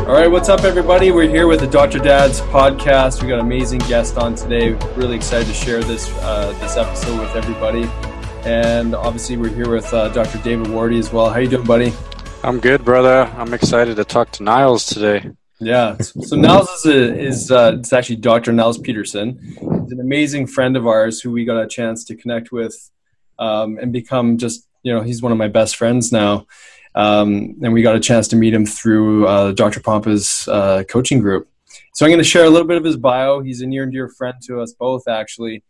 All right, what's up, everybody? We're here with the Dr. Dads podcast. We got an amazing guest on today. Really excited to share this uh, this episode with everybody. And obviously, we're here with uh, Dr. David Wardy as well. How you doing, buddy? I'm good, brother. I'm excited to talk to Niels today. Yeah. So Niels is a, is uh, it's actually Dr. Niels Pedersen. He's an amazing friend of ours who we got a chance to connect with um, and become just you know he's one of my best friends now. Um, and we got a chance to meet him through uh, Dr. Pompa's uh, coaching group. So I'm going to share a little bit of his bio. He's a near and dear friend to us both, actually.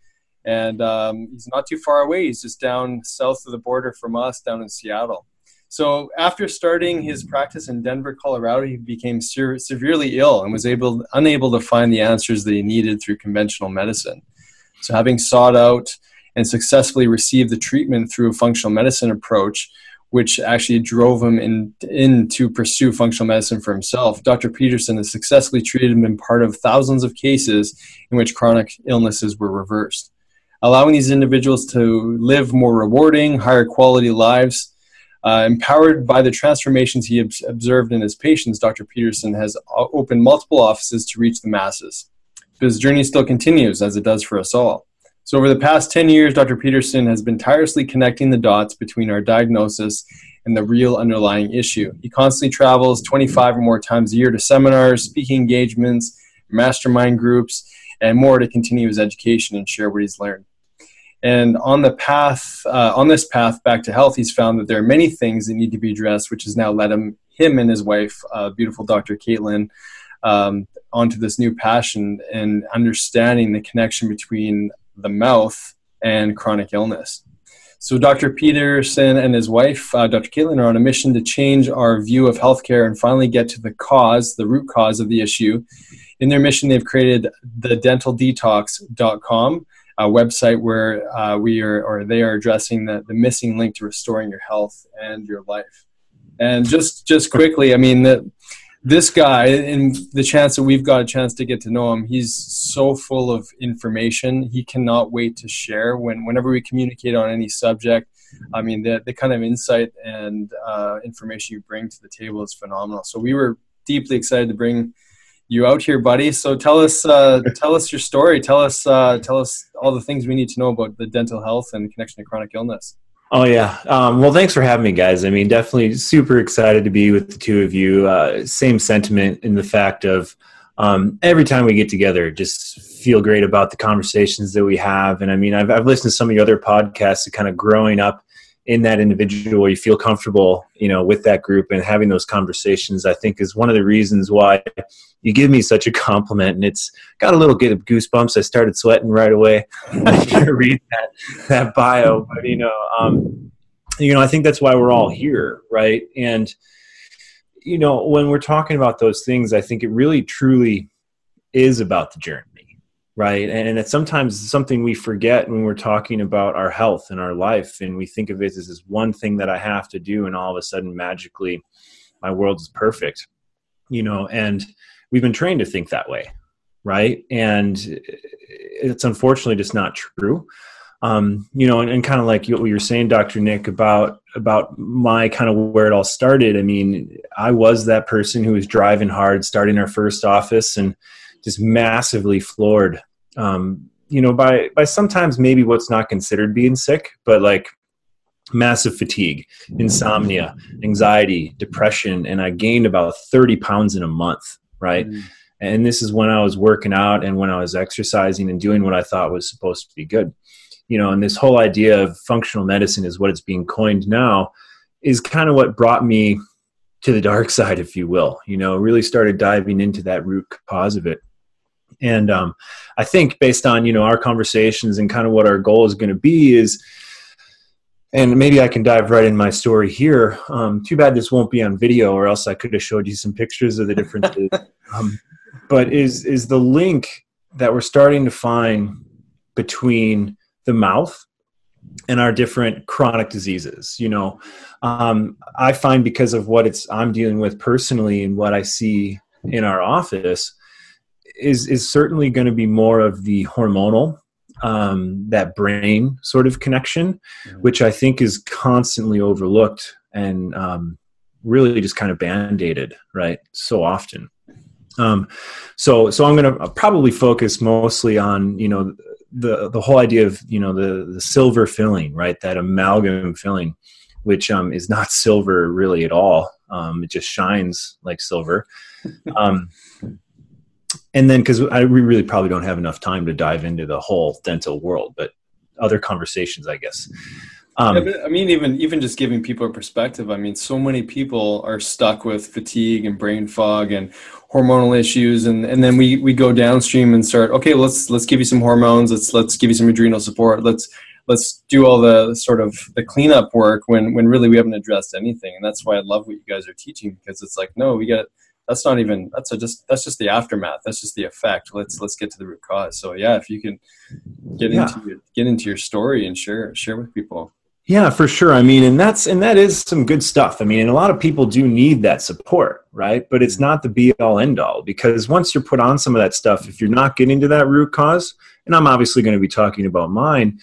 And um, he's not too far away. He's just down south of the border from us, down in Seattle. So after starting his practice in Denver, Colorado, he became se- severely ill and was able unable to find the answers that he needed through conventional medicine. So having sought out and successfully received the treatment through a functional medicine approach, which actually drove him in, in to pursue functional medicine for himself. Dr. Pedersen has successfully treated and been part of thousands of cases in which chronic illnesses were reversed, allowing these individuals to live more rewarding, higher quality lives. Uh, empowered by the transformations he observed in his patients, Dr. Pedersen has opened multiple offices to reach the masses. His journey still continues, as it does for us all. So, over the past 10 years, Dr. Pedersen has been tirelessly connecting the dots between our diagnosis and the real underlying issue. He constantly travels 25 or more times a year to seminars, speaking engagements, mastermind groups, and more to continue his education and share what he's learned. And on the path, uh, on this path back to health, he's found that there are many things that need to be addressed, which has now led him, him and his wife, uh, beautiful Dr. Caitlin, um, onto this new passion and understanding the connection between the mouth and chronic illness. So, Dr. Pedersen and his wife, uh, Dr. Caitlin, are on a mission to change our view of healthcare and finally get to the cause, the root cause of the issue. In their mission, they've created the dentaldetox.com, a website where uh, we are, or they are addressing the, the missing link to restoring your health and your life. And just, just quickly, I mean, the, this guy and the chance that we've got a chance to get to know him he's so full of information he cannot wait to share. When whenever we communicate on any subject i mean the, the kind of insight and uh, information you bring to the table is phenomenal. So we were deeply excited to bring you out here buddy. So tell us uh, tell us your story. Tell us uh, tell us all the things we need to know about the dental health and connection to chronic illness Oh yeah. Um, well, thanks for having me, guys. I mean, definitely super excited to be with the two of you. Uh, same sentiment in the fact of um, every time we get together, just feel great about the conversations that we have. And I mean, I've, I've listened to some of your other podcasts, kind of growing up in that individual you feel comfortable you know with that group and having those conversations i think is one of the reasons why you give me such a compliment. And it's got a little bit of goosebumps. I started sweating right away to read that that bio but you know um you know i think that's why we're all here right? And you know when we're talking about those things i think it really truly is about the journey right and it's sometimes something we forget when we're talking about our health and our life and we think of it as this one thing that i have to do and all of a sudden magically my world is perfect you know and we've been trained to think that way right? And it's unfortunately just not true. Um, you know and, and kind of like what you were saying dr nick about about my kind of where it all started. I mean i was that person who was driving hard starting our first office and just massively floored um, you know, by by sometimes maybe what's not considered being sick, but like massive fatigue, insomnia, anxiety, depression, and I gained about 30 pounds in a month, right? Mm. And this is when I was working out and when I was exercising and doing what I thought was supposed to be good. You know, and this whole idea of functional medicine is what it's being coined now is kind of what brought me to the dark side, if you will. You know, really started diving into that root cause of it and um, i think based on you know our conversations and kind of what our goal is going to be is and maybe i can dive right in my story here um, too bad this won't be on video or else i could have showed you some pictures of the differences um, but is is the link that we're starting to find between the mouth and our different chronic diseases. You know, um, I find because of what it's I'm dealing with personally and what I see in our office is is certainly going to be more of the hormonal um, that brain sort of connection, mm-hmm. which I think is constantly overlooked and um, really just kind of band-aided, right? So often. Um, so, so I'm going to probably focus mostly on, you know, the, the whole idea of, you know, the, the silver filling, right? That amalgam filling, which, um, is not silver really at all. Um, it just shines like silver. Um, and then because we really probably don't have enough time to dive into the whole dental world, but other conversations, I guess. Um, yeah, I mean, even even just giving people a perspective. I mean, so many people are stuck with fatigue and brain fog and hormonal issues, and, and then we, we go downstream and start. Okay, let's let's give you some hormones. Let's let's give you some adrenal support. Let's let's do all the sort of the cleanup work when when really we haven't addressed anything. And that's why I love what you guys are teaching because it's like no, we got that's not even that's a just that's just the aftermath. That's just the effect. Let's let's get to the root cause. So yeah if you can get yeah. into your, get into your story and share share with people. Yeah for sure. I mean and that's and that is some good stuff. I mean and a lot of people do need that support right? But it's not the be all end all because once you're put on some of that stuff if you're not getting to that root cause and i'm obviously going to be talking about mine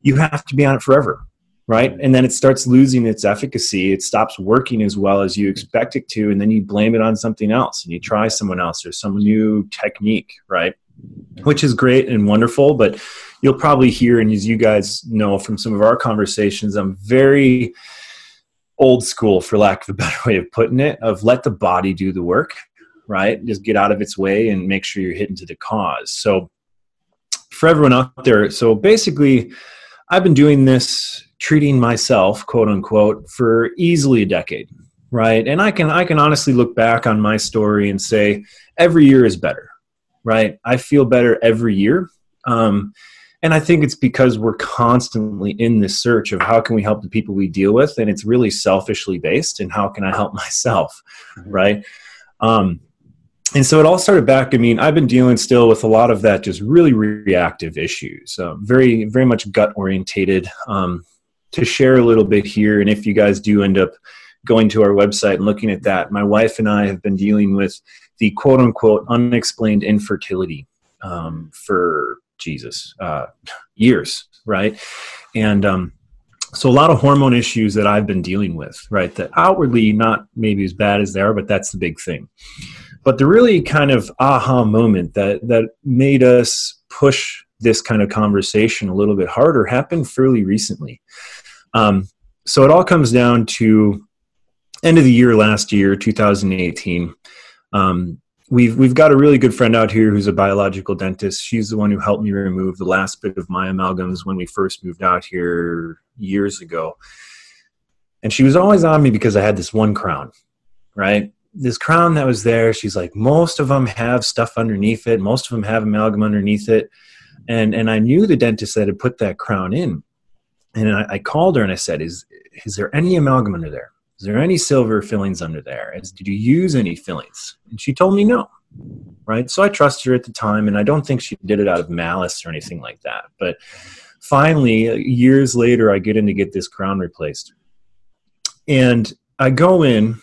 you have to be on it forever right? And then it starts losing its efficacy. It stops working as well as you expect it to, and then you blame it on something else and you try someone else or some new technique, right? Which is great and wonderful, but you'll probably hear, and as you guys know from some of our conversations, I'm very old school, for lack of a better way of putting it, of let the body do the work, right? Just get out of its way and make sure you're hitting to the cause. So, for everyone out there, so basically, I've been doing this treating myself, quote unquote, for easily a decade, right? And I can I can honestly look back on my story and say every year is better, right? I feel better every year. Um, and I think it's because we're constantly in this search of how can we help the people we deal with, and it's really selfishly based. And how can I help myself, mm-hmm. right? Um, and so it all started back. I mean, I've been dealing still with a lot of that, just really reactive issues, uh, very, very much gut orientated. Um, to share a little bit here, and if you guys do end up going to our website and looking at that, my wife and I have been dealing with the quote unquote unexplained infertility um, for Jesus uh, years, right? And um, so a lot of hormone issues that I've been dealing with, right? That outwardly not maybe as bad as they are, but that's the big thing. But the really kind of aha moment that that made us push this kind of conversation a little bit harder happened fairly recently. Um, so it all comes down to end of the year last year, 2018. Um, we've we've got a really good friend out here who's a biological dentist. She's the one who helped me remove the last bit of my amalgams when we first moved out here years ago. And she was always on me because I had this one crown, right? This crown that was there. She's like, most of them have stuff underneath it. Most of them have amalgam underneath it. And and I knew the dentist that had put that crown in and I, I, called her and I said, "Is is there any amalgam under there? Is there any silver fillings under there? Is, did you use any fillings?" And she told me no. Right. So I trusted her at the time, and I don't think she did it out of malice or anything like that. But finally, years later, I get in to get this crown replaced, and I go in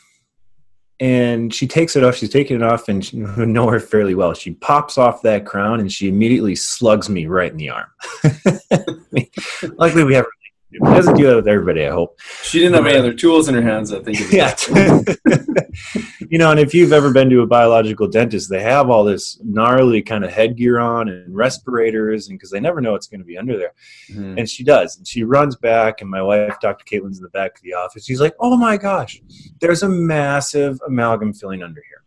and she takes it off. She's taking it off, and you know her fairly well. She pops off that crown, and she immediately slugs me right in the arm. Luckily, we have it doesn't do that with everybody, I hope. She didn't have any other tools in her hands, I think. yeah. you know, and if you've ever been to a biological dentist, they have all this gnarly kind of headgear on and respirators, and because they never know what's going to be under there. Mm-hmm. And she does. And she runs back, and my wife, Dr. Caitlin's in the back of the office. She's like, oh my gosh, there's a massive amalgam filling under here.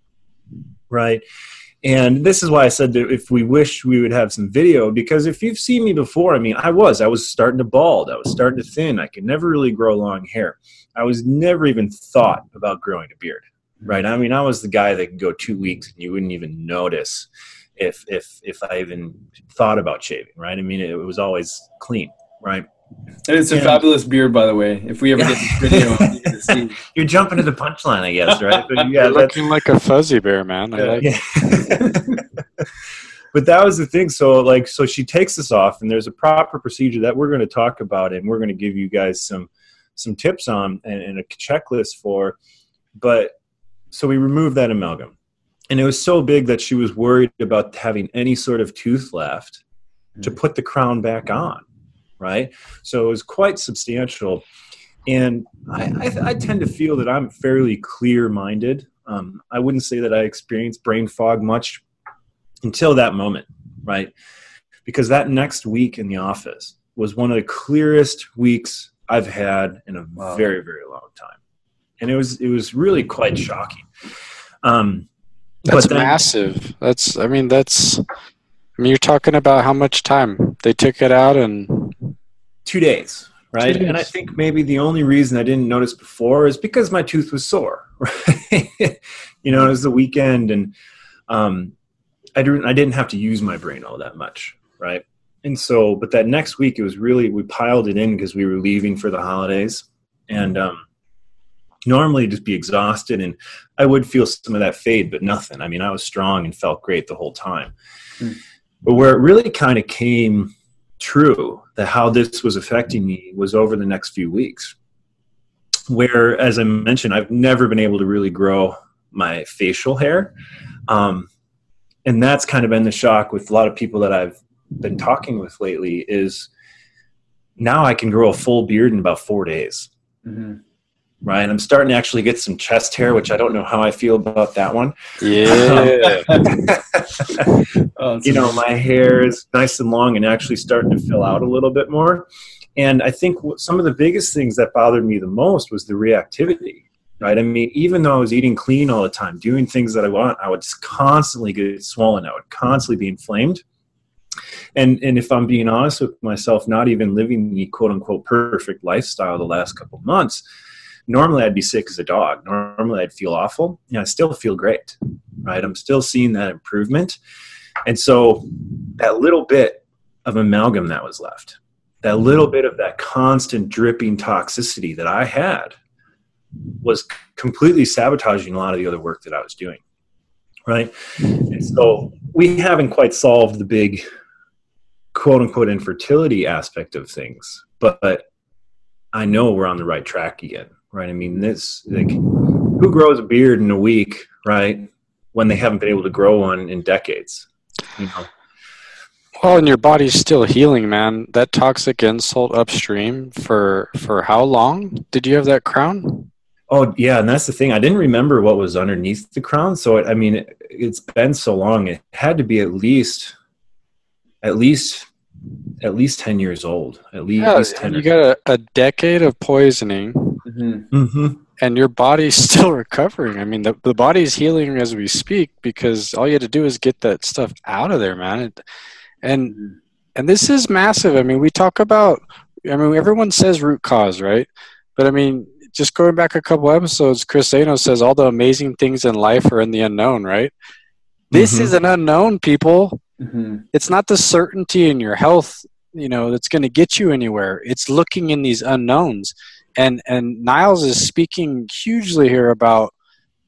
Right and this is why I said that if we wish we would have some video, because if you've seen me before, I mean, I was, I was starting to bald, I was starting to thin, I could never really grow long hair. I was never even thought about growing a beard, right? I mean, I was the guy that could go two weeks and you wouldn't even notice if if if I even thought about shaving, right? I mean, it, was always clean, right? And it's a fabulous beard, by the way. If we ever get this video, see. You're jumping to the punchline, I guess, right? But yeah, You're looking like a fuzzy bear, man. I like. Yeah. but that was the thing. So like, so she takes this off, and there's a proper procedure that we're going to talk about, and we're going to give you guys some some tips on and, and a checklist for. But so we removed that amalgam, and it was so big that she was worried about having any sort of tooth left to mm-hmm. put the crown back on, right? So it was quite substantial. And I, I, I tend to feel that I'm fairly clear minded. Um, I wouldn't say that I experienced brain fog much until that moment, right? Because that next week in the office was one of the clearest weeks I've had in a Wow. very, very long time. And it was it was really quite shocking. Um, That's but then- massive. That's. I mean, that's. I mean, you're talking about how much time they took it out, and two days, right? And I think maybe the only reason I didn't notice before is because my tooth was sore. Right? you know, it was the weekend, and um, I didn't I didn't have to use my brain all that much, right? And so, but that next week, it was really we piled it in because we were leaving for the holidays, and um, normally just be exhausted, and I would feel some of that fade, but nothing. I mean, I was strong and felt great the whole time. Hmm. But where it really kind of came true that how this was affecting me was over the next few weeks where as i mentioned i've never been able to really grow my facial hair um, and that's kind of been the shock with a lot of people that i've been talking with lately is now i can grow a full beard in about four days Mhm. Right i'm starting to actually get some chest hair which i don't know how i feel about that one. Yeah, Oh, you know my hair is nice and long and actually starting to fill out a little bit more. And i think some of the biggest things that bothered me the most was the reactivity right? I mean even though i was eating clean all the time doing things that i want i would just constantly get swollen. I would constantly be inflamed. And and if i'm being honest with myself not even living the quote unquote perfect lifestyle the last couple months normally i'd be sick as a dog normally i'd feel awful and i still feel great right i'm still seeing that improvement and so that little bit of amalgam that was left, that little bit of that constant dripping toxicity that I had was completely sabotaging a lot of the other work that I was doing. Right. And so we haven't quite solved the big quote unquote infertility aspect of things, but I know we're on the right track again. Right. I mean, this, like, who grows a beard in a week, right? When they haven't been able to grow one in decades you know well, and your body's still healing, man. That toxic insult upstream for for how long did you have that crown? oh yeah and that's the thing i didn't remember what was underneath the crown so it, i mean it, it's been so long it had to be at least at least at least 10 years old at least, Yeah, at least 10 you got a, a decade of poisoning, Mhm. hmm and your body's still recovering. I mean, the the body's healing as we speak because all you had to do is get that stuff out of there, man. It, and Mhm. and this is massive. I mean, we talk about. I mean, everyone says root cause, right? But I mean, just going back a couple episodes, Chris Ano says all the amazing things in life are in the unknown, right? This Mhm. is an unknown, people. Mhm. It's not the certainty in your health, you know, that's going to get you anywhere. It's looking in these unknowns, and and Niels is speaking hugely here about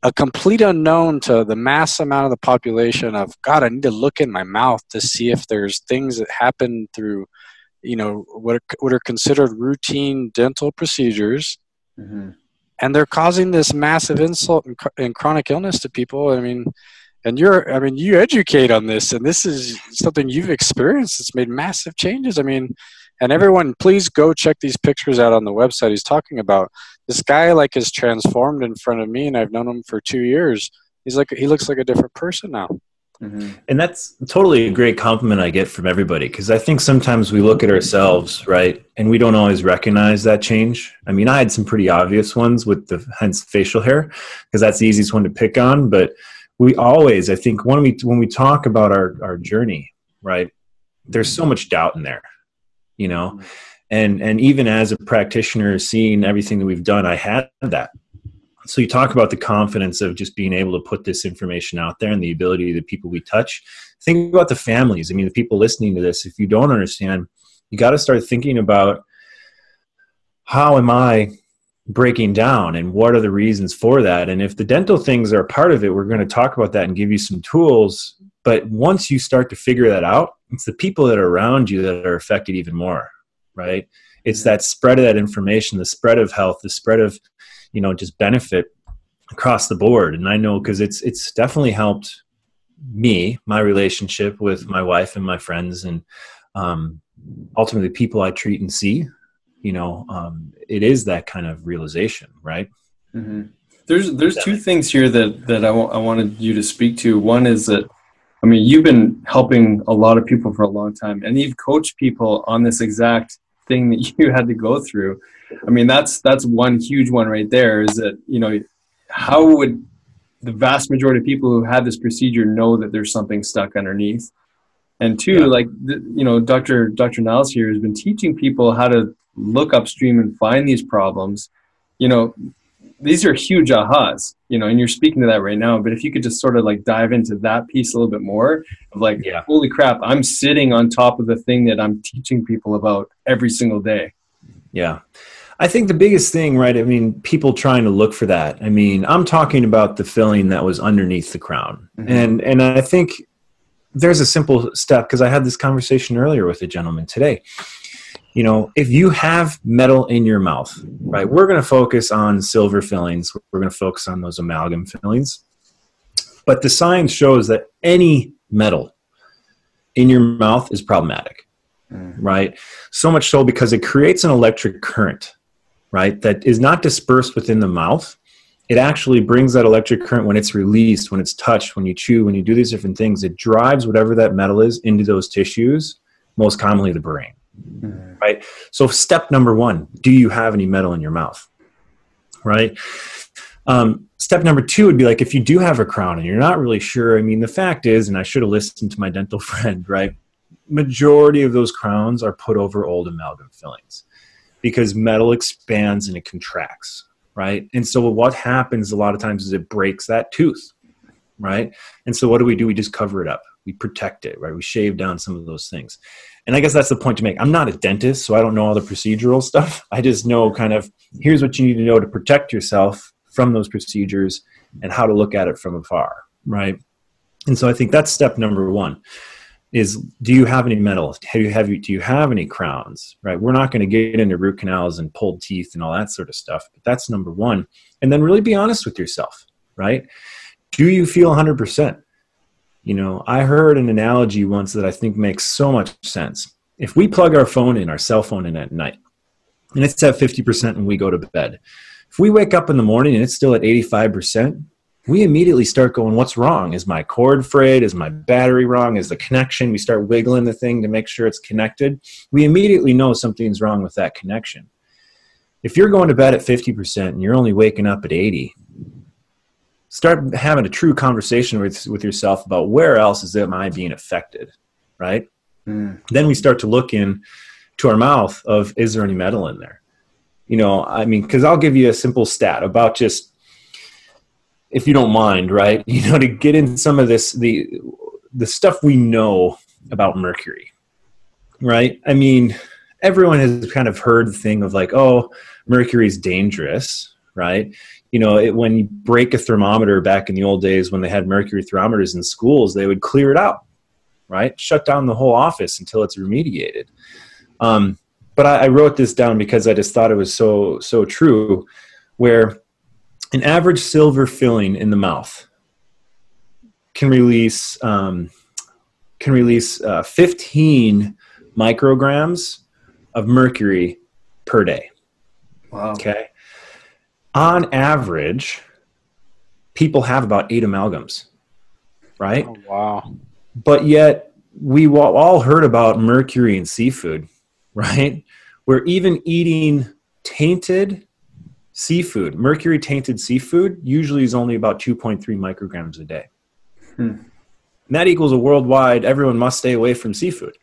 a complete unknown to the mass amount of the population of god i need to look in my mouth to see if there's things that happen through you know what are, what are considered routine dental procedures. Mhm. and they're causing this massive insult and, and chronic illness to people. I mean and you're i mean you educate on this and this is something you've experienced it's made massive changes. I mean and everyone please go check these pictures out on the website he's talking about. This guy like is transformed in front of me and i've known him for two years. He's like he looks like a different person now. Mhm. and that's totally a great compliment i get from everybody because i think sometimes we look at ourselves right and we don't always recognize that change. I mean i had some pretty obvious ones with the hence facial hair because that's the easiest one to pick on but we always i think when we when we talk about our our journey right there's so much doubt in there you know? Mm-hmm. And and even as a practitioner seeing everything that we've done i had that. So you talk about the confidence of just being able to put this information out there and the ability of the people we touch. Think about the families. I mean the people listening to this if you don't understand you got to start thinking about how am i breaking down and what are the reasons for that? And if the dental things are a part of it we're going to talk about that and give you some tools But once you start to figure that out, it's the people that are around you that are affected even more, right? It's that spread of that information, the spread of health, the spread of, you know, just benefit across the board. And I know because it's it's definitely helped me, my relationship with my wife and my friends, and um, ultimately people I treat and see. You know, um, it is that kind of realization, right? Mm-hmm. There's there's two things here that that I, w- I wanted you to speak to. One is that I mean you've been helping a lot of people for a long time, and you've coached people on this exact thing that you had to go through. I mean that's that's one huge one right there. Is that you know how would the vast majority of people who had this procedure know that there's something stuck underneath? And two, yeah. like you know, Dr. Dr. Niels here has been teaching people how to look upstream and find these problems. You know, these are huge ahas, you know, and you're speaking to that right now. But if you could just sort of like dive into that piece a little bit more of like, yeah. holy crap, I'm sitting on top of the thing that I'm teaching people about every single day. Yeah. I think the biggest thing, right? I mean, people trying to look for that. I mean, I'm talking about the filling that was underneath the crown. Mm-hmm. And and I think there's a simple step because I had this conversation earlier with a gentleman today you know, if you have metal in your mouth, right, we're going to focus on silver fillings. We're going to focus on those amalgam fillings. But the science shows that any metal in your mouth is problematic, mm. right? So much so because it creates an electric current, right, that is not dispersed within the mouth. It actually brings that electric current when it's released, when it's touched, when you chew, when you do these different things. It drives whatever that metal is into those tissues, most commonly the brain. Mm-hmm. Right. So, step number one do you have any metal in your mouth? Right. Um, step number two would be like if you do have a crown and you're not really sure. I mean, the fact is, and I should have listened to my dental friend, right? Majority of those crowns are put over old amalgam fillings because metal expands and it contracts, right? And so what happens a lot of times is it breaks that tooth, right? And so what do we do? We just cover it up. We protect it, right? We shave down some of those things and I guess that's the point to make. I'm not a dentist, so I don't know all the procedural stuff. I just know kind of here's what you need to know to protect yourself from those procedures and how to look at it from afar, right? And so I think that's step number one is do you have any metal? Have you, have you, do you have any crowns, right? We're not going to get into root canals and pulled teeth and all that sort of stuff, but that's number one. And then really be honest with yourself, right? Do you feel 100%? You know, I heard an analogy once that I think makes so much sense. If we plug our phone in, our cell phone in at night, and it's at 50% when we go to bed, if we wake up in the morning and it's still at 85%, we immediately start going, What's wrong? Is my cord frayed? Is my battery wrong? Is the connection? We start wiggling the thing to make sure it's connected. We immediately know something's wrong with that connection. If you're going to bed at 50% and you're only waking up at 80, start having a true conversation with with yourself about where else is am I being affected, right? Mm. Then we start to look in to our mouth of is there any metal in there? You know, I mean, because I'll give you a simple stat about just if you don't mind, right? You know, to get in some of this the the stuff we know about mercury, right? I mean, everyone has kind of heard the thing of like, oh, mercury is dangerous, right? You know, it, when you break a thermometer back in the old days when they had mercury thermometers in schools, they would clear it out, right? Shut down the whole office until it's remediated. Um, but I, I wrote this down because I just thought it was so so true. Where an average silver filling in the mouth can release um, can release uh, 15 micrograms of mercury per day. Wow. Okay on average, people have about eight amalgams, right? Oh, wow. But yet, we all heard about mercury in seafood, right? We're even eating tainted seafood, mercury tainted seafood, usually is only about 2.3 micrograms a day. Hmm. And that equals a worldwide, everyone must stay away from seafood.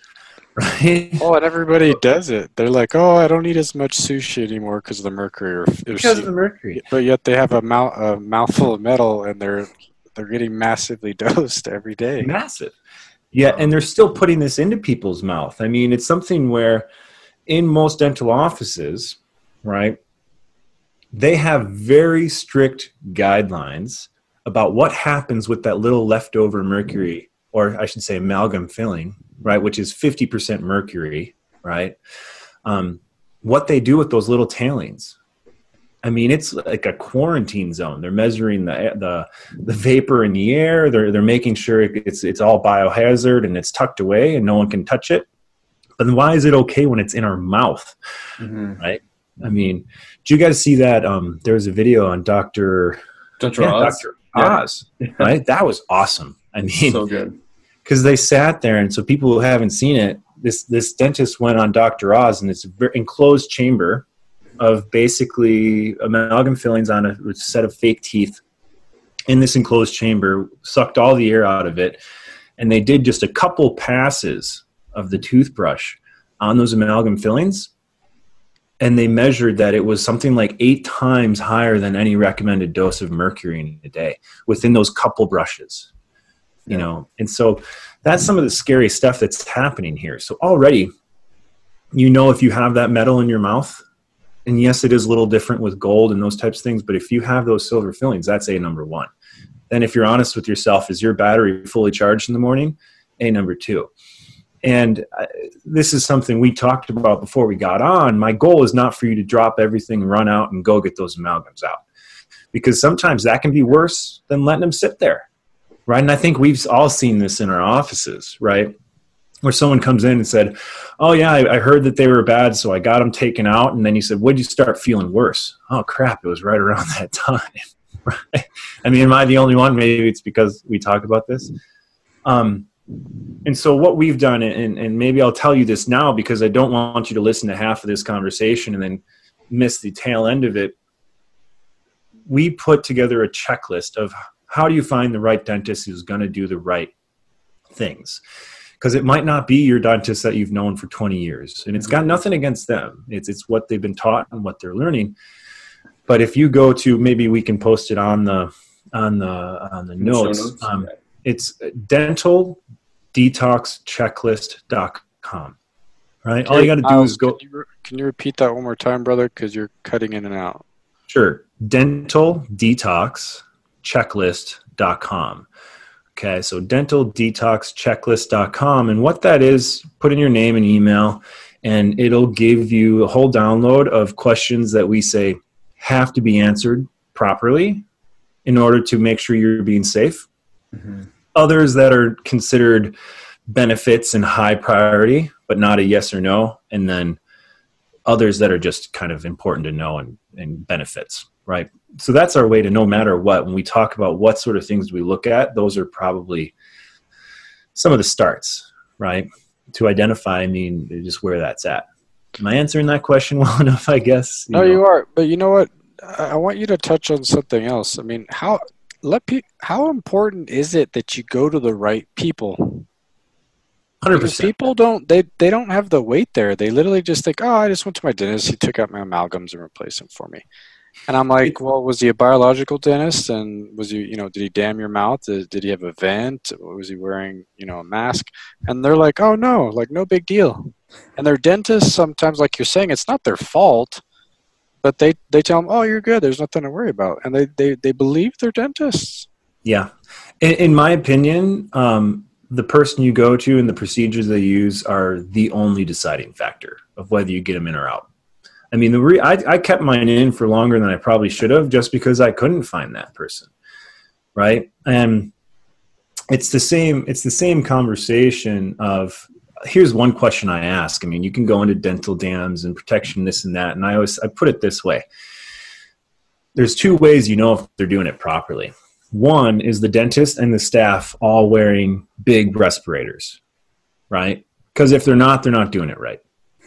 Right? Oh, and everybody does it. They're like, "Oh, I don't eat as much sushi anymore because of the mercury." Or, because of the mercury. But yet they have a, mouth, a mouthful of metal, and they're they're getting massively dosed every day. Massive. Yeah, and they're still putting this into people's mouth. I mean, it's something where in most dental offices, right, they have very strict guidelines about what happens with that little leftover mercury or I should say amalgam filling, right, which is 50% mercury, right? Um, what they do with those little tailings. I mean, it's like a quarantine zone. They're measuring the the the vapor in the air. They're they're making sure it's it's all biohazard and it's tucked away and no one can touch it. But then why is it okay when it's in our mouth, mm-hmm. right? I mean, do you guys see that? Um, there was a video on Doctor Dr. Yeah, Oz. Dr. Oz, yeah. right? That was awesome. I mean, so good because they sat there, and so people who haven't seen it, this this dentist went on Dr. Oz, and it's an enclosed chamber of basically amalgam fillings on a set of fake teeth in this enclosed chamber, sucked all the air out of it, and they did just a couple passes of the toothbrush on those amalgam fillings and they measured that it was something like eight times higher than any recommended dose of mercury in a day within those couple brushes you know and so that's some of the scary stuff that's happening here so already you know if you have that metal in your mouth and yes it is a little different with gold and those types of things but if you have those silver fillings that's a number one then if you're honest with yourself is your battery fully charged in the morning a number two and uh, this is something we talked about before we got on. My goal is not for you to drop everything, run out, and go get those amalgams out. Because sometimes that can be worse than letting them sit there. Right. And I think we've all seen this in our offices, right? Where someone comes in and said, Oh, yeah, I, I heard that they were bad, so I got them taken out. And then you said, When did you start feeling worse? Oh, crap, it was right around that time. right. I mean, am I the only one? Maybe it's because we talk about this. Um, and so what we've done and, and maybe i'll tell you this now because i don't want you to listen to half of this conversation and then miss the tail end of it we put together a checklist of how do you find the right dentist who's going to do the right things because it might not be your dentist that you've known for 20 years and it's got nothing against them it's it's what they've been taught and what they're learning but if you go to maybe we can post it on the on the on the notes. Um, it's dentaldetoxchecklist.com. Right? All you got to do is go. Can you, can you repeat that one more time, brother? Because you're cutting in and out. Sure. Dentaldetoxchecklist.com. Okay, so dental detox dentaldetoxchecklist.com. And what that is, put in your name and email, and it'll give you a whole download of questions that we say have to be answered properly in order to make sure you're being safe. Mm-hmm others that are considered benefits and high priority, but not a yes or no, and then others that are just kind of important to know and, and benefits, right? So that's our way to no matter what, when we talk about what sort of things do we look at, those are probably some of the starts, right? To identify, I mean, just where that's at. Am I answering that question well enough? I guess. You no, know? you are. But you know what? I want you to touch on something else. I mean, how let pe- how important is it that you go to the right people? Hundred percent. People don't they they don't have the weight there. They literally just think, oh, I just went to my dentist. He took out my amalgams and replaced them for me. And I'm like, well, was he a biological dentist? And was he, you know, did he dam your mouth? Did, he have a vent? Was he wearing, you know, a mask? And they're like, oh no, like no big deal. And their dentists sometimes, like you're saying, it's not their fault but they they tell them, "Oh, you're good. There's nothing to worry about," and they they they believe their dentists. Yeah, in, in my opinion, um, the person you go to and the procedures they use are the only deciding factor of whether you get them in or out. I mean, the re- I, I kept mine in for longer than I probably should have, just because I couldn't find that person, right? And it's the same. It's the same conversation of here's one question I ask. I mean, you can go into dental dams and protection, this and that, and I always I put it this way: there's two ways you know if they're doing it properly. One is the dentist and the staff all wearing big respirators, right? Because if they're not, they're not doing it right.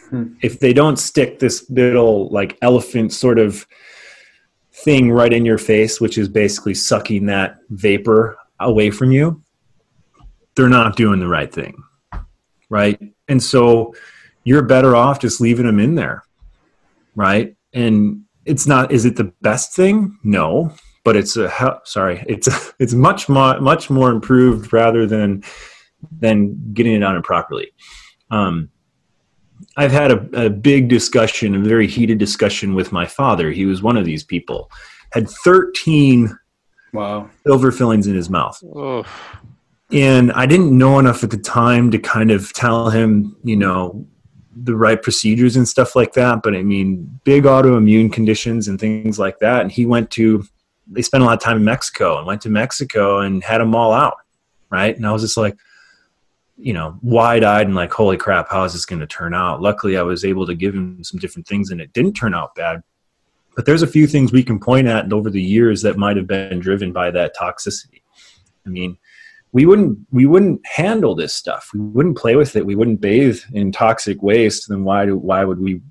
Hmm. If they don't stick this little like elephant sort of thing right in your face, which is basically sucking that vapor away from you, they're not doing the right thing right? And so you're better off just leaving them in there, right? And it's not. Is it the best thing? No, but it's a sorry. It's it's much more much more improved rather than than getting it on improperly. Um, I've had a, a big discussion, a very heated discussion with my father. He was one of these people. Had 13 wow silver fillings in his mouth. and I didn't know enough at the time to kind of tell him, you know, the right procedures and stuff like that. But I mean, big autoimmune conditions and things like that. And he went to, they spent a lot of time in Mexico and went to Mexico and had them all out. Right. And I was just like, you know, wide eyed and like, holy crap, how is this going to turn out? Luckily, I was able to give him some different things and it didn't turn out bad. But there's a few things we can point at over the years that might have been driven by that toxicity. I mean, we wouldn't we wouldn't handle this stuff. We wouldn't play with it. We wouldn't bathe in toxic waste. Then why do why would we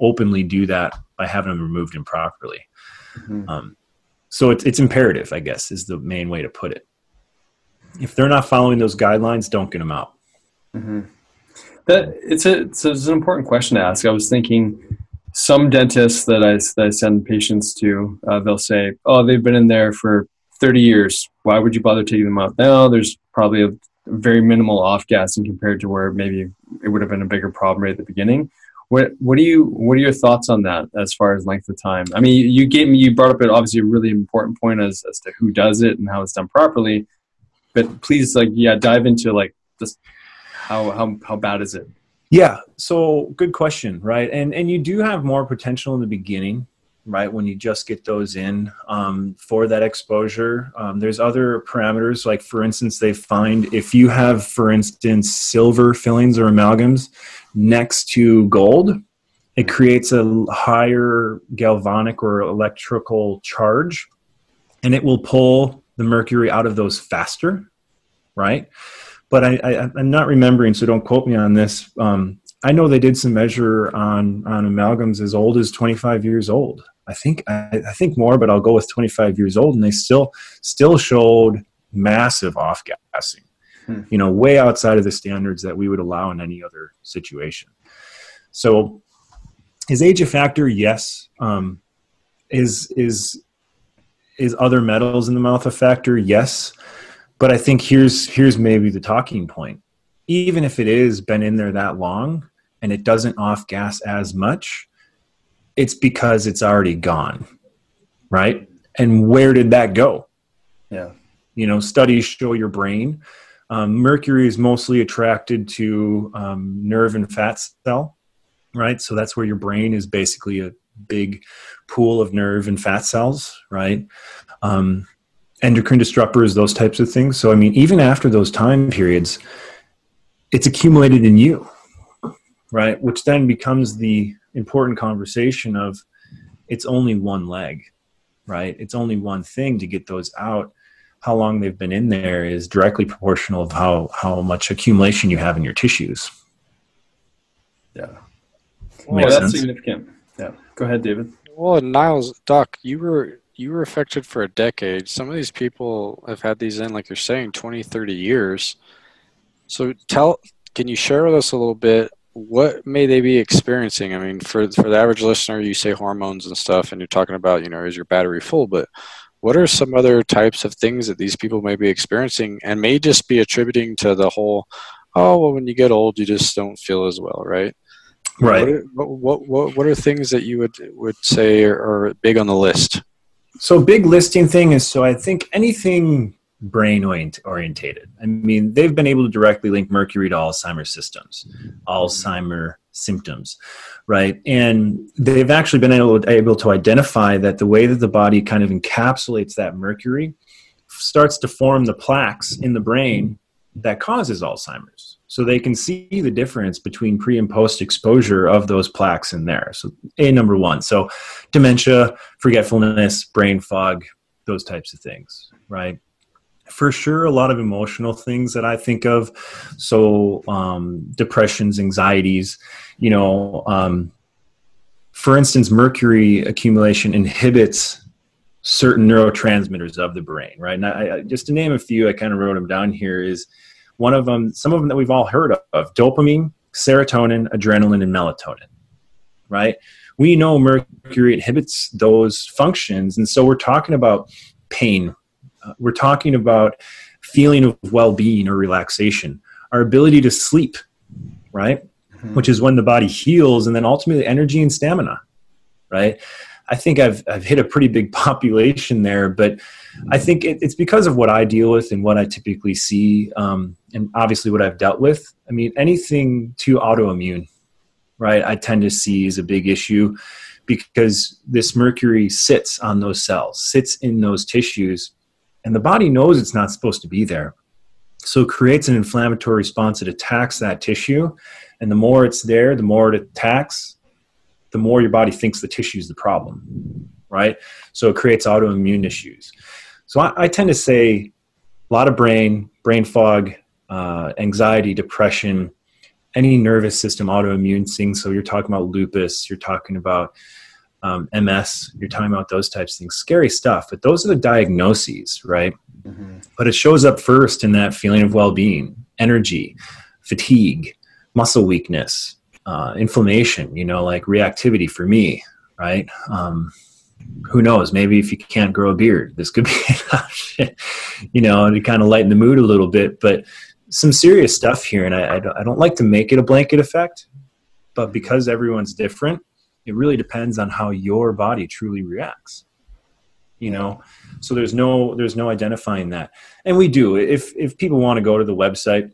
openly do that by having them removed improperly? Mm-hmm. Um, so it's it's imperative, I guess, is the main way to put it. If they're not following those guidelines, don't get them out. Mm-hmm. That it's a it's, it's an important question to ask. I was thinking some dentists that I that I send patients to, uh, they'll say, "Oh, they've been in there for 30 years, why would you bother taking them out now? There's probably a very minimal off gassing compared to where maybe it would have been a bigger problem right at the beginning. What what do you what are your thoughts on that as far as length of time? I mean, you gave me you brought up it obviously a really important point as as to who does it and how it's done properly. But please, like, yeah, dive into like this. How how how bad is it? Yeah, so good question, right? And and you do have more potential in the beginning right when you just get those in um, for that exposure um, there's other parameters like for instance they find if you have for instance silver fillings or amalgams next to gold it creates a higher galvanic or electrical charge and it will pull the mercury out of those faster right but I, I, am not remembering so don't quote me on this um, I know they did some measure on on amalgams as old as 25 years old. I think I, I, think more, but I'll go with 25 years old, and they still still showed massive off gassing. Hmm. You know, way outside of the standards that we would allow in any other situation. So, is age a factor? Yes. Um, is is is other metals in the mouth a factor? Yes. But I think here's here's maybe the talking point. Even if it is been in there that long, and it doesn't off gas as much, it's because it's already gone. Right? And where did that go? Yeah. You know, studies show your brain. Um, mercury is mostly attracted to um, nerve and fat cell, right? So that's where your brain is basically a big pool of nerve and fat cells, right? Um, endocrine disruptors, those types of things. So, I mean, even after those time periods, it's accumulated in you, right? Which then becomes the important conversation of it's only one leg, right? It's only one thing to get those out. How long they've been in there is directly proportional of how how much accumulation you have in your tissues. Yeah. Well, that's sense? significant. Yeah. Go ahead, David. Well, Niels, Doc, you were you were affected for a decade. Some of these people have had these in, like you're saying, 20, 30 years. So tell, can you share with us a little bit what may they be experiencing? I mean, for for the average listener, you say hormones and stuff, and you're talking about, you know, is your battery full? But what are some other types of things that these people may be experiencing, and may just be attributing to the whole, oh, well, when you get old, you just don't feel as well, right? Right. What what what, what are things that you would would say are, are big on the list? So big listing thing is so I think anything brain orientated. I mean, they've been able to directly link mercury to Alzheimer's systems, Alzheimer symptoms, right? And they've actually been able, able to identify that the way that the body kind of encapsulates that mercury starts to form the plaques in the brain that causes Alzheimer's. So they can see the difference between pre and post exposure of those plaques in there. So, A number one. So, dementia, forgetfulness, brain fog, those types of things, right? for sure a lot of emotional things that i think of so um, depressions anxieties you know um, for instance mercury accumulation inhibits certain neurotransmitters of the brain right and I, I, just to name a few i kind of wrote them down here is one of them some of them that we've all heard of dopamine serotonin adrenaline and melatonin right? We know mercury inhibits those functions and so we're talking about pain. Uh, we're talking about feeling of well-being or relaxation our ability to sleep right? Mm-hmm. which is when the body heals and then ultimately energy and stamina right I think I've I've hit a pretty big population there, but I think it, it's because of what I deal with and what I typically see, um, and obviously what I've dealt with. I mean, anything too autoimmune, right? I tend to see is a big issue because this mercury sits on those cells, sits in those tissues, and the body knows it's not supposed to be there. So it creates an inflammatory response. It attacks that tissue. And the more it's there, the more it attacks, the more your body thinks the tissue is the problem, right? So it creates autoimmune issues. So I, I tend to say a lot of brain, brain fog, uh, anxiety, depression, any nervous system autoimmune things. So you're talking about lupus, you're talking about um, MS, you're talking about those types of things. Scary stuff, but those are the diagnoses, right? Mm-hmm. But it shows up first in that feeling of well being, energy, fatigue, muscle weakness, uh, inflammation, you know, like reactivity for me, right? Um, who knows? Maybe if you can't grow a beard, this could be an option, you know, to kind of lighten the mood a little bit. But some serious stuff here, and I, I, don't, I don't like to make it a blanket effect, but because everyone's different, it really depends on how your body truly reacts you know so there's no there's no identifying that and we do if if people want to go to the website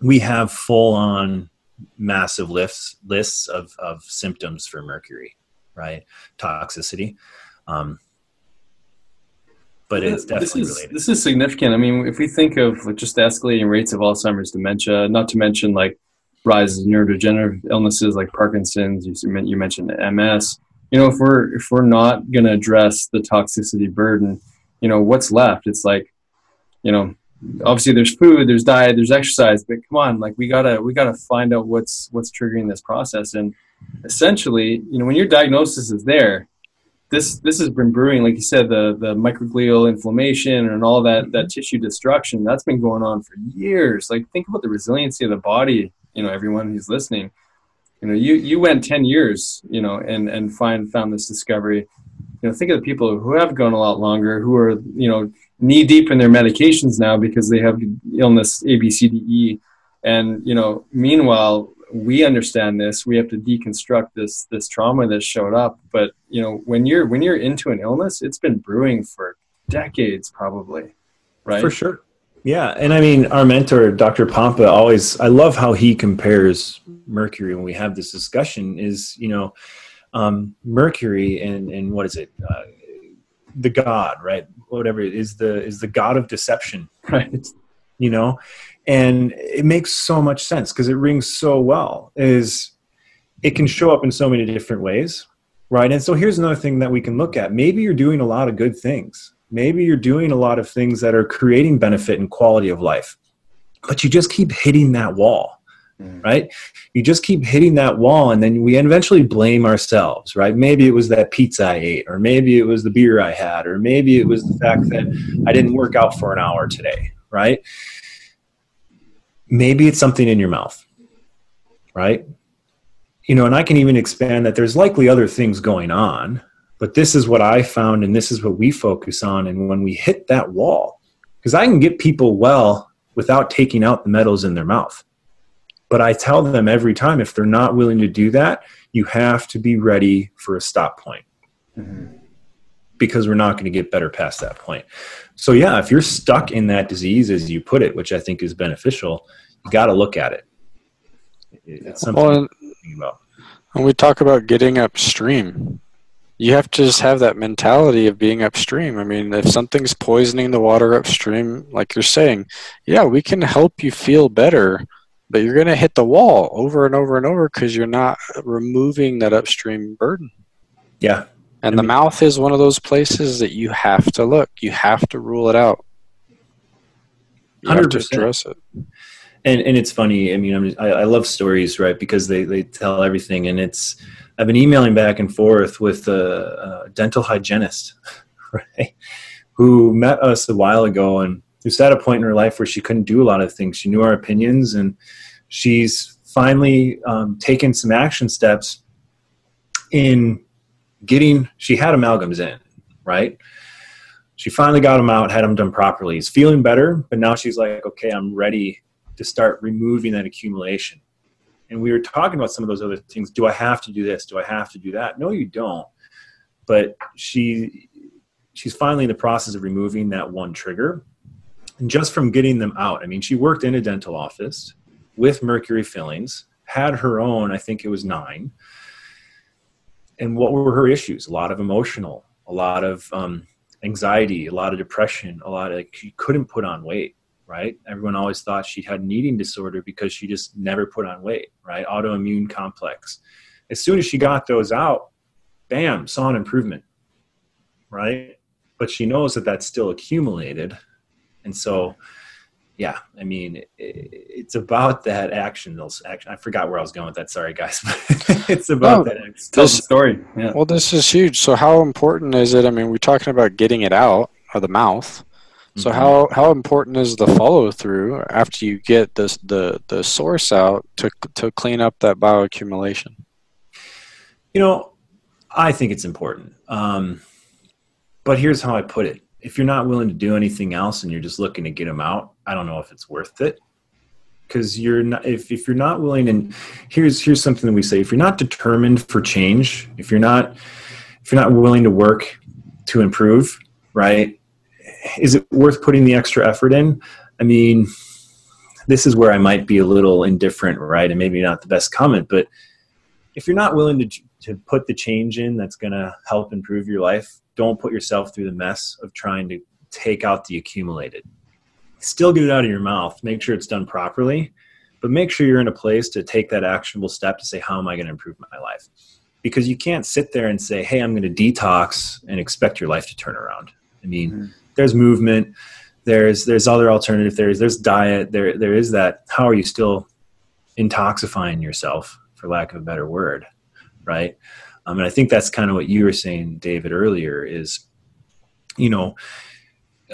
we have full on massive lists lists of of symptoms for mercury right toxicity um but it's definitely this is, related. This is significant. I mean, if we think of like just escalating rates of Alzheimer's, dementia, not to mention like rise in neurodegenerative illnesses like Parkinson's. You, you mentioned MS. You know, if we're if we're not going to address the toxicity burden, you know, what's left? It's like, you know, obviously there's food, there's diet, there's exercise, but come on, like we gotta we gotta find out what's what's triggering this process. And essentially, you know, when your diagnosis is there, this this has been brewing, like you said, the the microglial inflammation and all that mm-hmm. that tissue destruction that's been going on for years. Like think about the resiliency of the body you know everyone who's listening you know you you went 10 years you know and and find found this discovery you know think of the people who have gone a lot longer who are you know knee deep in their medications now because they have illness a b c d e and you know meanwhile we understand this we have to deconstruct this this trauma that showed up but you know when you're when you're into an illness it's been brewing for decades probably right for sure yeah, and I mean, our mentor, Dr. Pompa, always, I love how he compares Mercury when we have this discussion. Is, you know, um, Mercury and, and what is it? Uh, the god, right? Whatever it is the is the god of deception, right? It's, you know, and it makes so much sense because it rings so well. Is it can show up in so many different ways, right? And so here's another thing that we can look at. Maybe you're doing a lot of good things, maybe you're doing a lot of things that are creating benefit and quality of life but you just keep hitting that wall. Mm. right you just keep hitting that wall and then we eventually blame ourselves right maybe it was that pizza i ate or maybe it was the beer i had or maybe it was the fact that i didn't work out for an hour today right maybe it's something in your mouth right you know and i can even expand that there's likely other things going on but this is what I found, and this is what we focus on. And when we hit that wall, because I can get people well without taking out the metals in their mouth. But I tell them every time if they're not willing to do that, you have to be ready for a stop point. Mm-hmm. Because we're not going to get better past that point. So, yeah, if you're stuck in that disease, as you put it, which I think is beneficial, you got to look at it. It's something well, about. When we talk about getting upstream, you have to just have that mentality of being upstream. I mean, if something's poisoning the water upstream, like you're saying, yeah, we can help you feel better, but you're going to hit the wall over and over and over because you're not removing that upstream burden. Yeah. And I mean, the mouth is one of those places that you have to look. You have to rule it out. You 100%. have to address it. And and it's funny. I mean, I'm just, I, I love stories, right? Because they they tell everything, and it's I've been emailing back and forth with a, a dental hygienist, right, who met us a while ago and who's at a point in her life where she couldn't do a lot of things. She knew our opinions, and she's finally um, taken some action steps in getting. She had amalgams in, right? She finally got them out, had them done properly. is feeling better, but now she's like, okay, I'm ready to start removing that accumulation and we were talking about some of those other things do i have to do this do i have to do that no you don't but she she's finally in the process of removing that one trigger. And just from getting them out, I mean, she worked in a dental office with mercury fillings, had her own, I think it was nine. And what were her issues? A lot of emotional, a lot of um, anxiety, a lot of depression, a lot of like, she couldn't put on weight, right? Everyone always thought she had an eating disorder because she just never put on weight, right? Autoimmune complex. As soon as she got those out, bam, saw an improvement, right? But she knows that that's still accumulated. And so, yeah, I mean, it's about that action. Those action. I forgot where I was going with that. Sorry, guys. it's about that. Action. Tell the story. Yeah. Well, this is huge. So, how important is it? I mean, we're talking about getting it out of the mouth. So, Mhm. how how important is the follow through after you get this the the source out to to clean up that bioaccumulation? You know, I think it's important. Um, but here's how I put it: if you're not willing to do anything else and you're just looking to get them out, I don't know if it's worth it. Because you're not, if, if you're not willing, and here's here's something that we say: if you're not determined for change, if you're not if you're not willing to work to improve, right? Is it worth putting the extra effort in? I mean, this is where I might be a little indifferent, right? And maybe not the best comment, but if you're not willing to to put the change in that's going to help improve your life, don't put yourself through the mess of trying to take out the accumulated. Still get it out of your mouth. Make sure it's done properly, but make sure you're in a place to take that actionable step to say, how am I going to improve my life? Because you can't sit there and say, hey, I'm going to detox and expect your life to turn around. I mean, Mhm. there's movement, there's there's other alternative theories there's diet, there there is that. How are you still intoxifying yourself, for lack of a better word, right? Um, and I think that's kind of what you were saying, David, earlier. Is you know,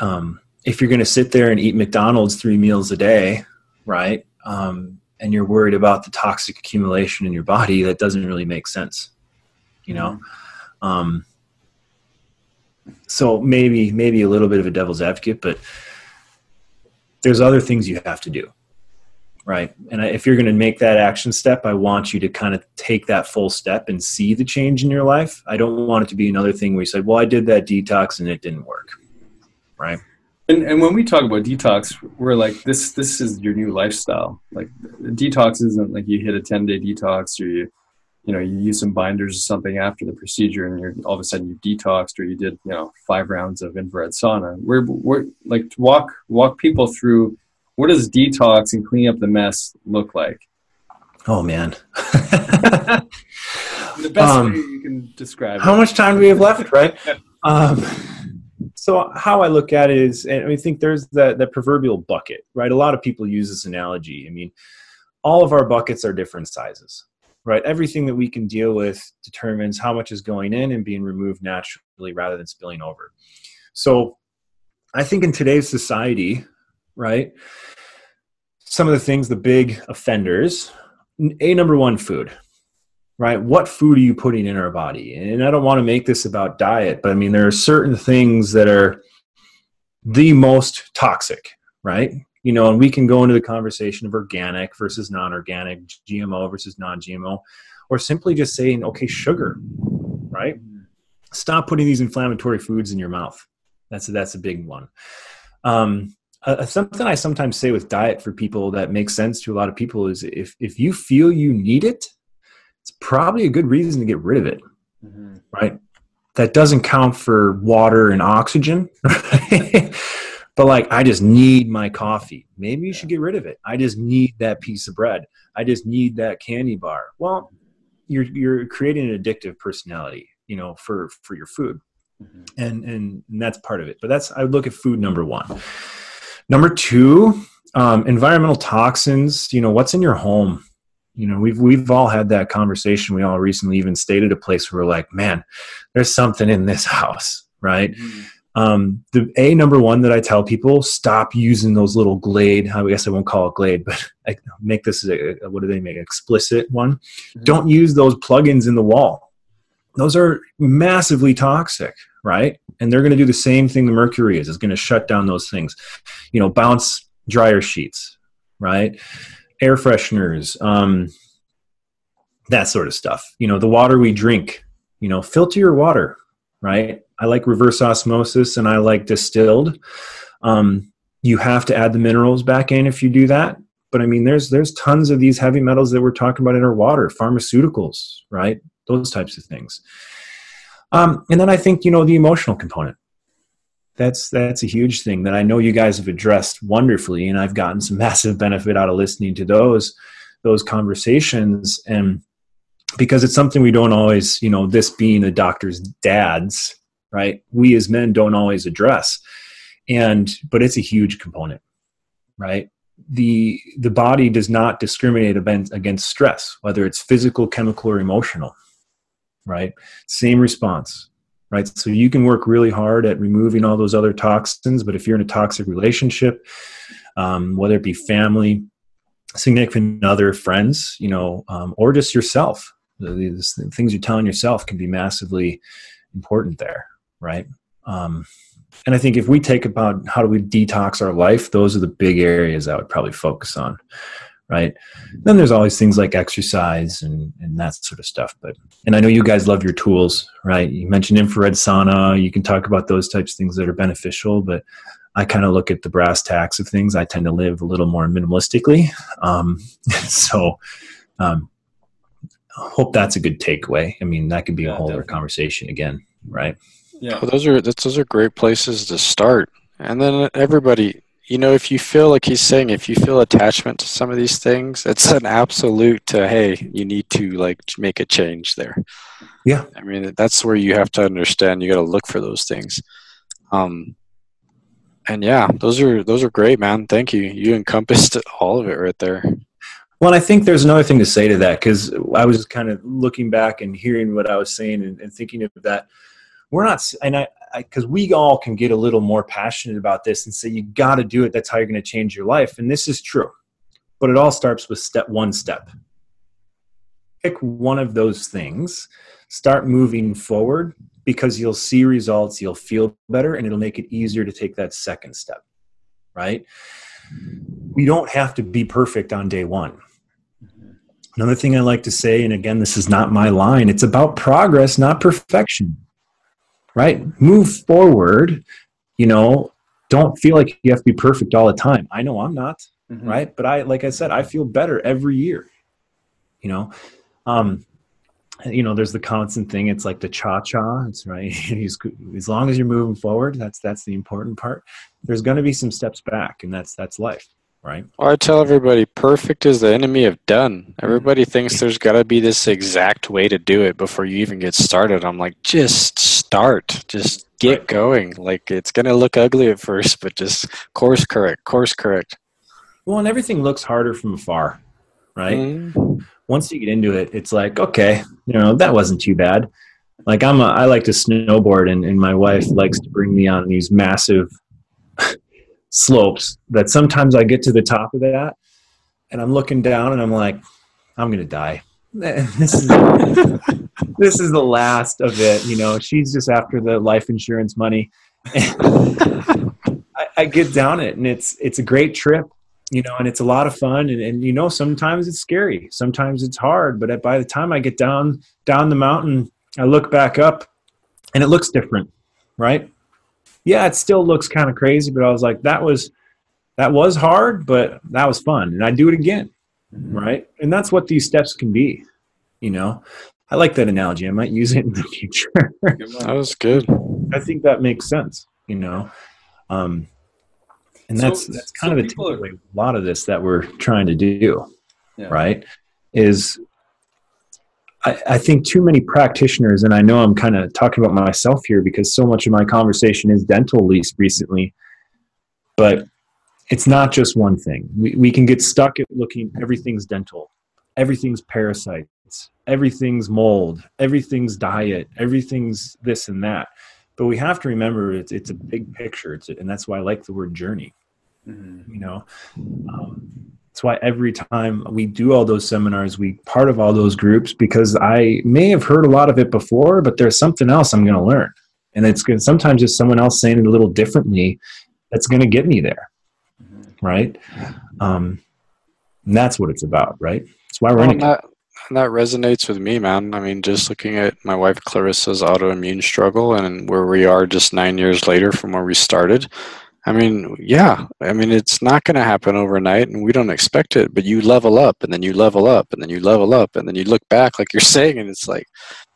um, if you're going to sit there and eat McDonald's three meals a day, right? Um, and you're worried about the toxic accumulation in your body, that doesn't really make sense, you know. Um, so maybe maybe a little bit of a devil's advocate, but there's other things you have to do, right? And if you're going to make that action step, I want you to kind of take that full step and see the change in your life. I don't want it to be another thing where you say, "Well, I did that detox and it didn't work," right? And, and when we talk about detox, we're like this. This is your new lifestyle. Like detox isn't like you hit a ten day detox or you, you know, you use some binders or something after the procedure, and you're all of a sudden you detoxed or you did you know five rounds of infrared sauna. We're we're like to walk walk people through what does detox and cleaning up the mess look like. Oh man. The best Um, way you can describe how it. much time do we have left right um, so how i look at it is and i think there's that, that proverbial bucket right? A lot of people use this analogy. I mean all of our buckets are different sizes right? Everything that we can deal with determines how much is going in and being removed naturally rather than spilling over. So i think in today's society right some of the things the big offenders a number one food right? What food are you putting in our body? And I don't want to make this about diet, but I mean, there are certain things that are the most toxic, right? You know, and we can go into the conversation of organic versus non organic, GMO versus non GMO, or simply just saying, okay, sugar, right? Stop putting these inflammatory foods in your mouth. That's a, that's a big one. Um, uh, something I sometimes say with diet for people that makes sense to a lot of people is if if you feel you need it, it's probably a good reason to get rid of it, Mhm. right? That doesn't count for water and oxygen. right? but like, I just need my coffee. Maybe you should get rid of it. I just need that piece of bread. I just need that candy bar. Well, you're you're creating an addictive personality, you know, for for your food, Mhm. and and, and that's part of it. But that's I would look at food number one. Number two, um, environmental toxins. You know, what's in your home? You know we've we've all had that conversation. We all recently even stayed at a place where we're like man there's something in this house right? Mhm. um, the a number one that i tell people stop using those little glade i guess i won't call it glade but I make this a, what do they make explicit one? Mhm. don't use those plugins in the wall. Those are massively toxic right? And they're going to do the same thing the mercury is it's going to shut down those things. You know bounce dryer sheets right air fresheners um, that sort of stuff you know the water we drink you know filter your water right? I like reverse osmosis and I like distilled. Um, you have to add the minerals back in if you do that. But I mean, there's there's tons of these heavy metals that we're talking about in our water, pharmaceuticals, right? Those types of things. Um, and then I think you know the emotional component. That's that's a huge thing that I know you guys have addressed wonderfully, and I've gotten some massive benefit out of listening to those those conversations. And because it's something we don't always you know this being a doctor's dad's right we as men don't always address. And but it's a huge component right? The the body does not discriminate against stress whether it's physical chemical or emotional right? Same response right? So you can work really hard at removing all those other toxins but if you're in a toxic relationship um, whether it be family significant other friends you know um, or just yourself the, the, things you're telling yourself can be massively important there right? Um, and i think if we take about how do we detox our life those are the big areas i would probably focus on right then there's always things like exercise and, and that sort of stuff but and i know you guys love your tools right you mentioned infrared sauna you can talk about those types of things that are beneficial but I kind of look at the brass tacks of things. I tend to live a little more minimalistically. Um, so, um, hope that's a good takeaway. I mean, that could be yeah, a whole other conversation again, right? Yeah, well, those are those are great places to start. And then everybody, you know, if you feel like he's saying, if you feel attachment to some of these things, it's an absolute to hey, you need to like make a change there. Yeah, I mean, that's where you have to understand. You got to look for those things. Um, and yeah, those are those are great, man. Thank you. You encompassed all of it right there. Well, I think there's another thing to say to that because I was kind of looking back and hearing what I was saying and, and thinking of that. We're not, and I, because we all can get a little more passionate about this and say you got to do it. That's how you're going to change your life, and this is true. But it all starts with step one. Step. Pick one of those things. Start moving forward because you'll see results, you'll feel better, and it'll make it easier to take that second step, right? We don't have to be perfect on day one. Another thing I like to say, and again, this is not my line, it's about progress, not perfection, right? Move forward, you know, don't feel like you have to be perfect all the time. I know I'm not, mm-hmm. right? But I, like I said, I feel better every year, you know. Um, you know there's the constant thing it's like the cha-cha it's right as long as you're moving forward that's that's the important part there's going to be some steps back and that's that's life right well, i tell everybody perfect is the enemy of done everybody thinks there's got to be this exact way to do it before you even get started i'm like just start just get right. going like it's going to look ugly at first but just course correct course correct well and everything looks harder from afar right mm-hmm once you get into it, it's like, okay, you know, that wasn't too bad. Like I'm a, I like to snowboard and, and my wife likes to bring me on these massive slopes that sometimes I get to the top of that and I'm looking down and I'm like, I'm going to die. This is this is the last of it. You know, she's just after the life insurance money. I, I, get down it, and it's it's a great trip you know, and it's a lot of fun. And, and you know, sometimes it's scary, sometimes it's hard. But by the time I get down down the mountain, I look back up, and it looks different, right? Yeah, it still looks kind of crazy, but I was like, that was that was hard, but that was fun, and I do it again, mm-hmm. right? And that's what these steps can be, you know. I like that analogy. I might use it in the future. that was good. I think that makes sense, you know. Um, and that's so, that's kind so of a takeaway. Are, a lot of this that we're trying to do, yeah. right? Is I, I, think too many practitioners, and I know I'm kind of talking about myself here because so much of my conversation is dental, least recently, but it's not just one thing. We, we can get stuck at looking, everything's dental, everything's parasites, everything's mold, everything's diet, everything's this and that. But we have to remember it's, it's a big picture, it's a, and that's why I like the word journey Mm-hmm. You know, um, that's why every time we do all those seminars, we part of all those groups because I may have heard a lot of it before, but there's something else I'm going to learn, and it's going sometimes just someone else saying it a little differently that's going to get me there. Right? Um, and that's what it's about, right? That's why we're well, in it. and that resonates with me, man. I mean, just looking at my wife Clarissa's autoimmune struggle and where we are just nine years later from where we started. I mean, yeah. I mean, it's not going to happen overnight, and we don't expect it. But you level up, and then you level up, and then you level up, and then you look back, like you're saying, and it's like,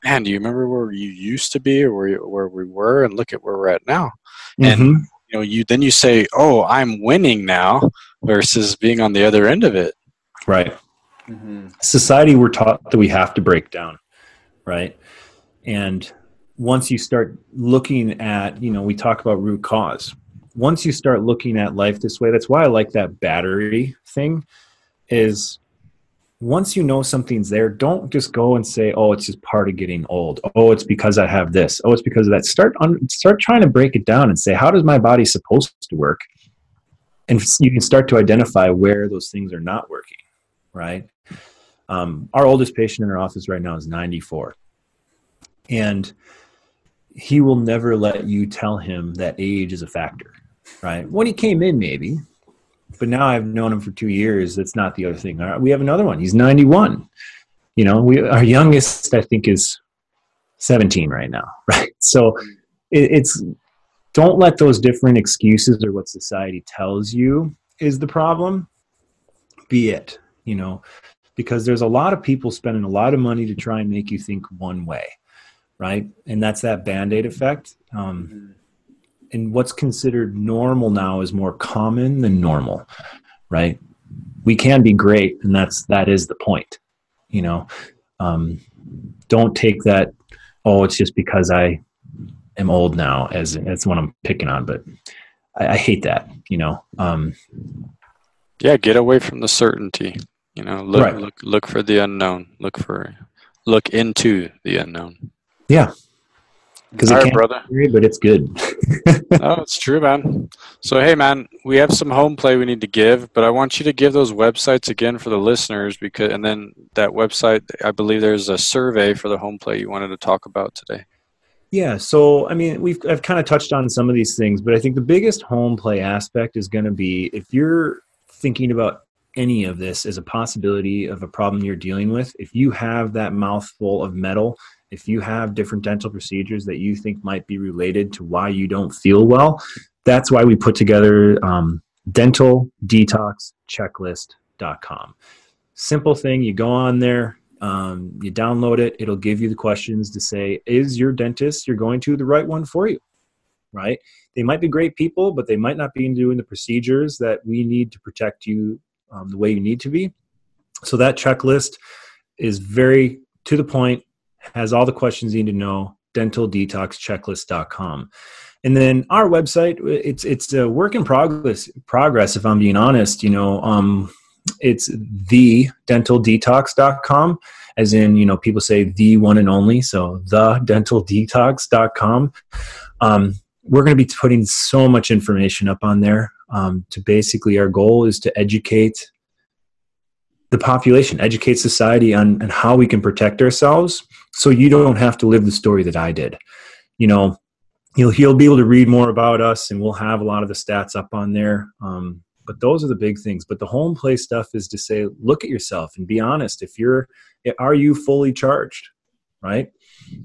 man, do you remember where you used to be, or where you, where we were, and look at where we're at now? And Mhm. you know, you then you say, oh, I'm winning now, versus being on the other end of it. Right. Mm-hmm. society we're taught that we have to break down right and once you start looking at you know we talk about root cause once you start looking at life this way that's why i like that battery thing is once you know something's there don't just go and say oh it's just part of getting old. Oh it's because i have this. Oh it's because of that. Start on start trying to break it down and say how does my body supposed to work? And you can start to identify where those things are not working right? Um, our oldest patient in our office right now is 94 and he will never let you tell him that age is a factor right? When he came in maybe but now i've known him for two years. That's not the other thing. Right, we have another one. He's 91 you know we our youngest i think is 17 right now right? So it, it's don't let those different excuses or what society tells you is the problem. Be it you know because there's a lot of people spending a lot of money to try and make you think one way right? And that's that band-aid effect. Um, and what's considered normal now is more common than normal right we can be great and that's that is the point you know um, don't take that oh it's just because i am old now as that's what i'm picking on but i, I hate that you know um, Yeah, get away from the certainty. You know, look Right. look look for the unknown. Look for look into the unknown. yeah because All it right, can't brother. be, but it's good oh, it's true, man. So, hey, man, we have some home play we need to give, but I want you to give those websites again for the listeners because, and then that website, I believe there's a survey for the home play you wanted to talk about today. Yeah, so I mean, we've I've kind of touched on some of these things, but I think the biggest home play aspect is going to be if you're thinking about any of this as a possibility of a problem you're dealing with, if you have that mouthful of metal, if you have different dental procedures that you think might be related to why you don't feel well, that's why we put together um, dental detox checklist.com. Simple thing, you go on there, um, you download it, it'll give you the questions to say, is your dentist you're going to the right one for you? Right? They might be great people, but they might not be doing the procedures that we need to protect you um, the way you need to be. So that checklist is very to the point, has all the questions you need to know, dentaldetoxchecklist.com. And then our website, it's it's a work in progress. Progress, if I'm being honest, you know, um, it's the dentaldetox.com, as in you know people say the one and only. So the dentaldetox.com. Um, we're going to be putting so much information up on there. Um, to basically, our goal is to educate the population, educate society on, on how we can protect ourselves, so you don't have to live the story that I did. You know, he'll he'll be able to read more about us, and we'll have a lot of the stats up on there. Um, but those are the big things. But the home play stuff is to say, look at yourself and be honest. If you're, are you fully charged, right?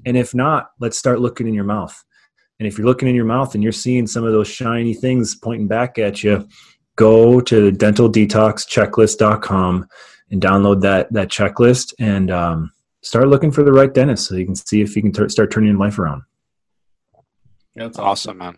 And if not, let's start looking in your mouth. And if you're looking in your mouth and you're seeing some of those shiny things pointing back at you, go to dentaldetoxchecklist.com and download that that checklist and um, start looking for the right dentist so you can see if you can t- start turning your life around. That's Awesome, man.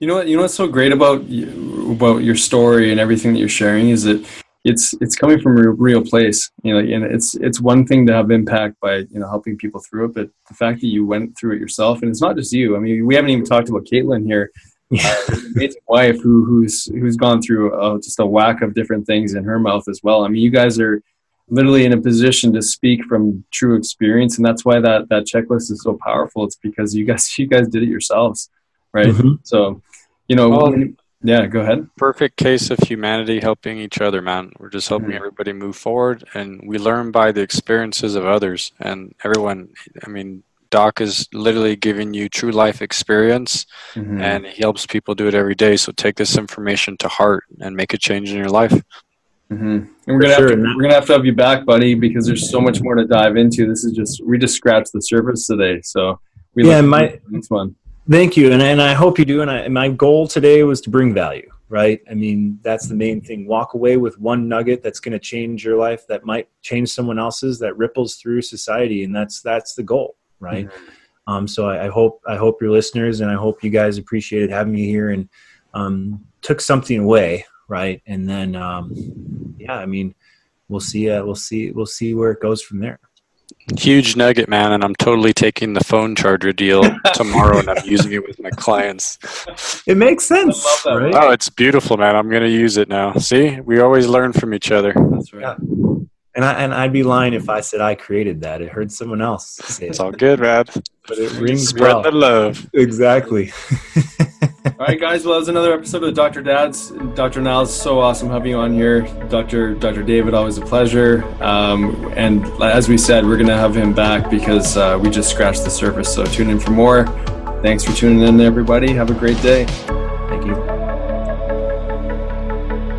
You know what? You know what's so great about you, about your story and everything that you're sharing is that it's it's coming from a real place. You know, and it's it's one thing to have impact by you know helping people through it, but the fact that you went through it yourself, and it's not just you. I mean, we haven't even talked about Caitlin here, Yeah. uh, amazing wife who who's who's gone through uh, just a whack of different things in her mouth as well. I mean, you guys are literally in a position to speak from true experience, and that's why that that checklist is so powerful. It's because you guys you guys did it yourselves, right? Mhm. So, you know, Well- when- yeah, go ahead. Perfect case of humanity helping each other, man. We're just helping Mhm. everybody move forward, and we learn by the experiences of others. And everyone, I mean, Doc is literally giving you true life experience, Mhm. and he helps people do it every day. So take this information to heart and make a change in your life. Mm-hmm. And we're gonna sure, have to, we're gonna have to have you back, buddy, because there's so much more to dive into. This is just we just scratched the surface today, so we yeah, my next one. Thank you, and and I hope you do. And I, my goal today was to bring value. Right? I mean, that's the main thing. Walk away with one nugget that's going to change your life, that might change someone else's, that ripples through society, and that's that's the goal, right? Mm-hmm. Um, so I, I, hope I hope your listeners and I hope you guys appreciated having me here and um, took something away, right? And then, um, yeah, I mean, we'll see. Uh, we'll see. We'll see where it goes from there. Huge nugget, man, and I'm totally taking the phone charger deal tomorrow, and I'm using it with my clients. It makes sense, right? Oh, it's beautiful, man. I'm gonna use it now. See, we always learn from each other. That's right. Yeah. And I and I'd be lying if I said I created that. It heard someone else say It's it. all good, man. But it rings Spread well. the love. Exactly. All right, guys. Well, that's another episode of Dr. Dads. Dr. Niels, so awesome having you on here. Dr. Dr. David, always a pleasure. Um, and as we said, we're going to have him back because uh, we just scratched the surface. So tune in for more. Thanks for tuning in, everybody. Have a great day. Thank you.